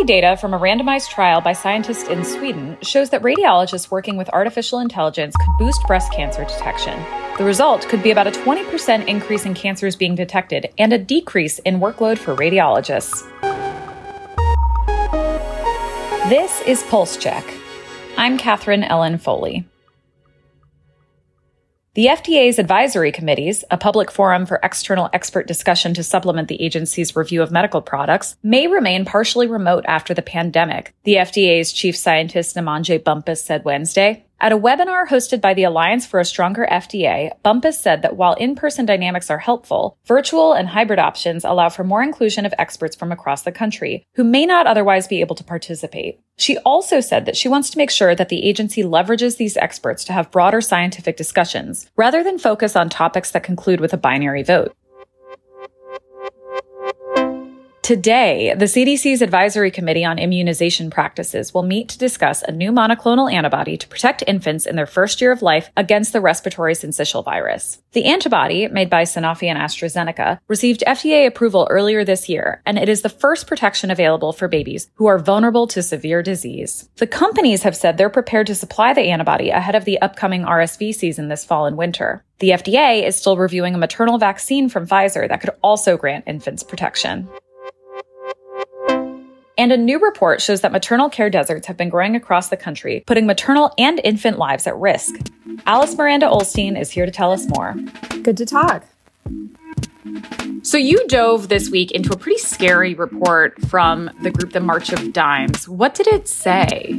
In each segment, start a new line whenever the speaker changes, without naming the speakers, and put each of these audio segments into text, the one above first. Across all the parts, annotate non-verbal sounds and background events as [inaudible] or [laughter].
Early data from a randomized trial by scientists in Sweden shows that radiologists working with artificial intelligence could boost breast cancer detection. The result could be about a 20% increase in cancers being detected and a decrease in workload for radiologists. This is Pulse Check. I'm Katherine Ellen Foley. The FDA's advisory committees, a public forum for external expert discussion to supplement the agency's review of medical products, may remain partially remote after the pandemic, the FDA's chief scientist Namandjé Bumpus said Wednesday. At a webinar hosted by the Alliance for a Stronger FDA, Bumpus said that while in-person dynamics are helpful, virtual and hybrid options allow for more inclusion of experts from across the country who may not otherwise be able to participate. She also said that she wants to make sure that the agency leverages these experts to have broader scientific discussions rather than focus on topics that conclude with a binary vote. Today, the CDC's Advisory Committee on Immunization Practices will meet to discuss a new monoclonal antibody to protect infants in their first year of life against the respiratory syncytial virus. The antibody, made by Sanofi and AstraZeneca, received FDA approval earlier this year, and it is the first protection available for babies who are vulnerable to severe disease. The companies have said they're prepared to supply the antibody ahead of the upcoming RSV season this fall and winter. The FDA is still reviewing a maternal vaccine from Pfizer that could also grant infants protection. And a new report shows that maternal care deserts have been growing across the country, putting maternal and infant lives at risk. Alice Miranda Ollstein is here to tell us more.
Good to talk.
So you dove this week into a pretty scary report from the group The March of Dimes. What did it say?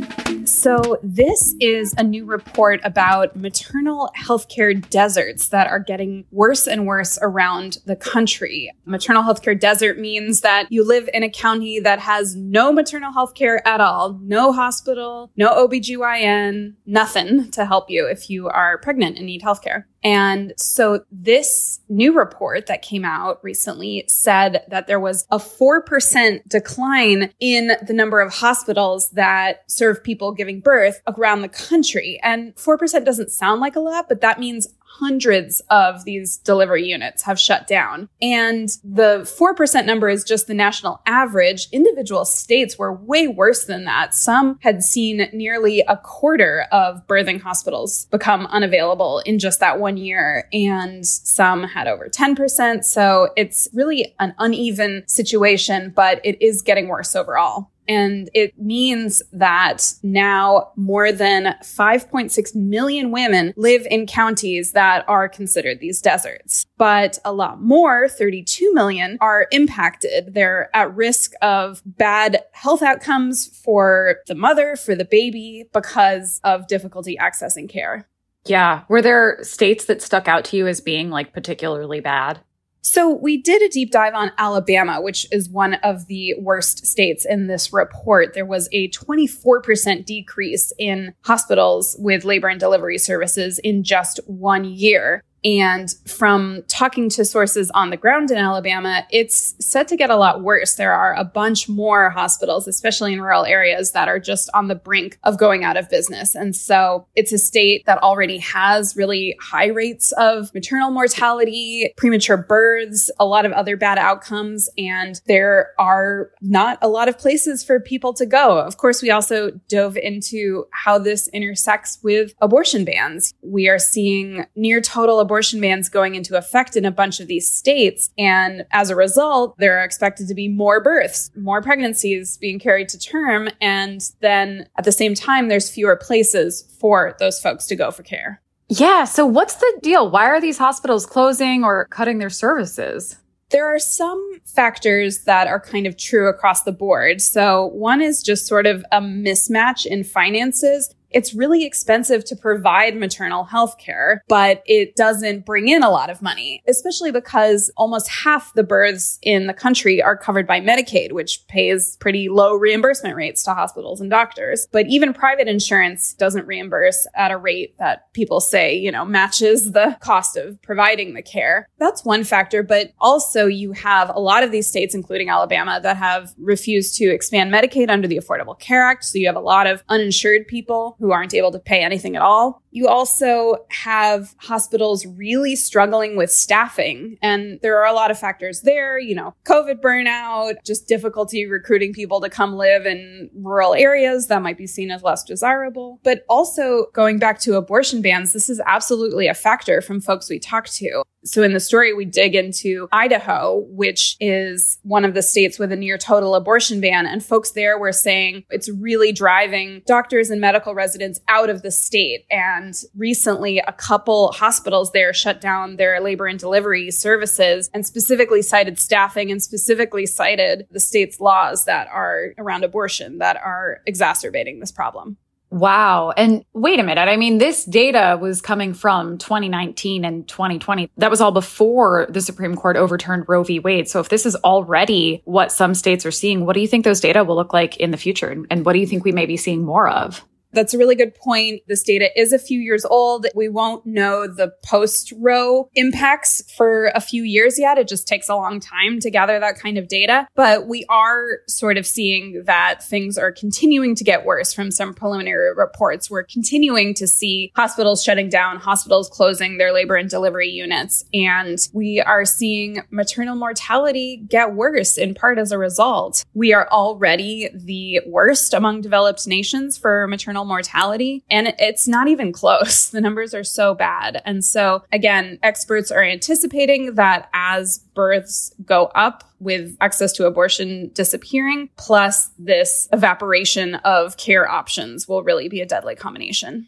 So this is a new report about maternal healthcare deserts that are getting worse and worse around the country. Maternal healthcare desert means that you live in a county that has no maternal healthcare at all, no hospital, no OBGYN, nothing to help you if you are pregnant and need healthcare. And so this new report that came out recently said that there was a 4% decline in the number of hospitals that serve people giving birth around the country. And 4% doesn't sound like a lot, but that means hundreds of these delivery units have shut down. And the 4% number is just the national average. Individual states were way worse than that. Some had seen nearly a quarter of birthing hospitals become unavailable in just that one year, and some had over 10%. So it's really an uneven situation, but it is getting worse overall. And it means that now more than 5.6 million women live in counties that are considered these deserts. But a lot more, 32 million, are impacted. They're at risk of bad health outcomes for the mother, for the baby, because of difficulty accessing care.
Yeah. Were there states that stuck out to you as being like particularly bad?
So we did a deep dive on Alabama, which is one of the worst states in this report. There was a 24% decrease in hospitals with labor and delivery services in just one year. And from talking to sources on the ground in Alabama, it's set to get a lot worse. There are a bunch more hospitals, especially in rural areas, that are just on the brink of going out of business. And so it's a state that already has really high rates of maternal mortality, premature births, a lot of other bad outcomes. And there are not a lot of places for people to go. Of course, we also dove into how this intersects with abortion bans. We are seeing near total abortion bans going into effect in a bunch of these states. And as a result, there are expected to be more births, more pregnancies being carried to term. And then at the same time, there's fewer places for those folks to go for care.
Yeah. So what's the deal? Why are these hospitals closing or cutting their services?
There are some factors that are kind of true across the board. So one is just sort of a mismatch in finances it's really expensive to provide maternal health care, but it doesn't bring in a lot of money, especially because almost half the births in the country are covered by Medicaid, which pays pretty low reimbursement rates to hospitals and doctors. But even private insurance doesn't reimburse at a rate that people say, you know, matches the cost of providing the care. That's one factor. But also you have a lot of these states, including Alabama, that have refused to expand Medicaid under the Affordable Care Act. So you have a lot of uninsured people who aren't able to pay anything at all. You also have hospitals really struggling with staffing. And there are a lot of factors there, you know, COVID burnout, just difficulty recruiting people to come live in rural areas that might be seen as less desirable. But also going back to abortion bans, this is absolutely a factor from folks we talk to. So in the story, we dig into Idaho, which is one of the states with a near total abortion ban. And folks there were saying it's really driving doctors and medical residents out of the state. And recently, a couple hospitals there shut down their labor and delivery services and specifically cited staffing and specifically cited the state's laws that are around abortion that are exacerbating this problem.
Wow. And wait a minute. I mean, this data was coming from 2019 and 2020. That was all before the Supreme Court overturned Roe v. Wade. So if this is already what some states are seeing, what do you think those data will look like in the future? And what do you think we may be seeing more of?
That's a really good point. This data is a few years old. We won't know the post Roe impacts for a few years yet. It just takes a long time to gather that kind of data. But we are sort of seeing that things are continuing to get worse from some preliminary reports. We're continuing to see hospitals shutting down, hospitals closing their labor and delivery units. And we are seeing maternal mortality get worse in part as a result. We are already the worst among developed nations for maternal maternal mortality. And it's not even close. [laughs] The numbers are so bad. And so, again, experts are anticipating that as births go up with access to abortion disappearing, plus this evaporation of care options will really be a deadly combination.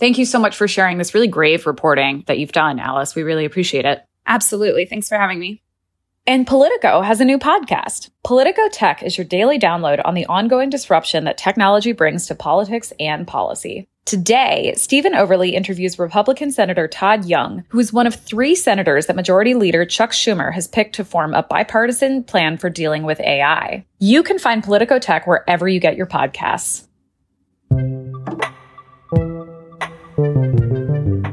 Thank you so much for sharing this really grave reporting that you've done, Alice. We really appreciate it.
Absolutely. Thanks for having me.
And Politico has a new podcast. Politico Tech is your daily download on the ongoing disruption that technology brings to politics and policy. Today, Steven Overly interviews Republican Senator Todd Young, who is one of three senators that Majority Leader Chuck Schumer has picked to form a bipartisan plan for dealing with AI. You can find Politico Tech wherever you get your podcasts.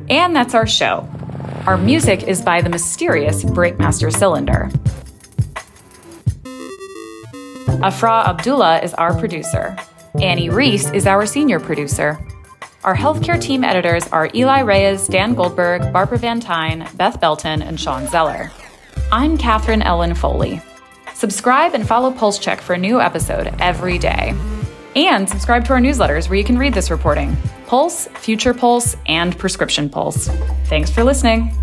And that's our show. Our music is by the mysterious Breakmaster Cylinder. Afra Abdullah is our producer. Annie Rees is our senior producer. Our healthcare team editors are Eli Reyes, Dan Goldberg, Barbara Van Tyne, Beth Belton, and Shawn Zeller. I'm Katherine Ellen Foley. Subscribe and follow Pulse Check for a new episode every day. And subscribe to our newsletters where you can read this reporting Pulse, Future Pulse, and Prescription Pulse. Thanks for listening.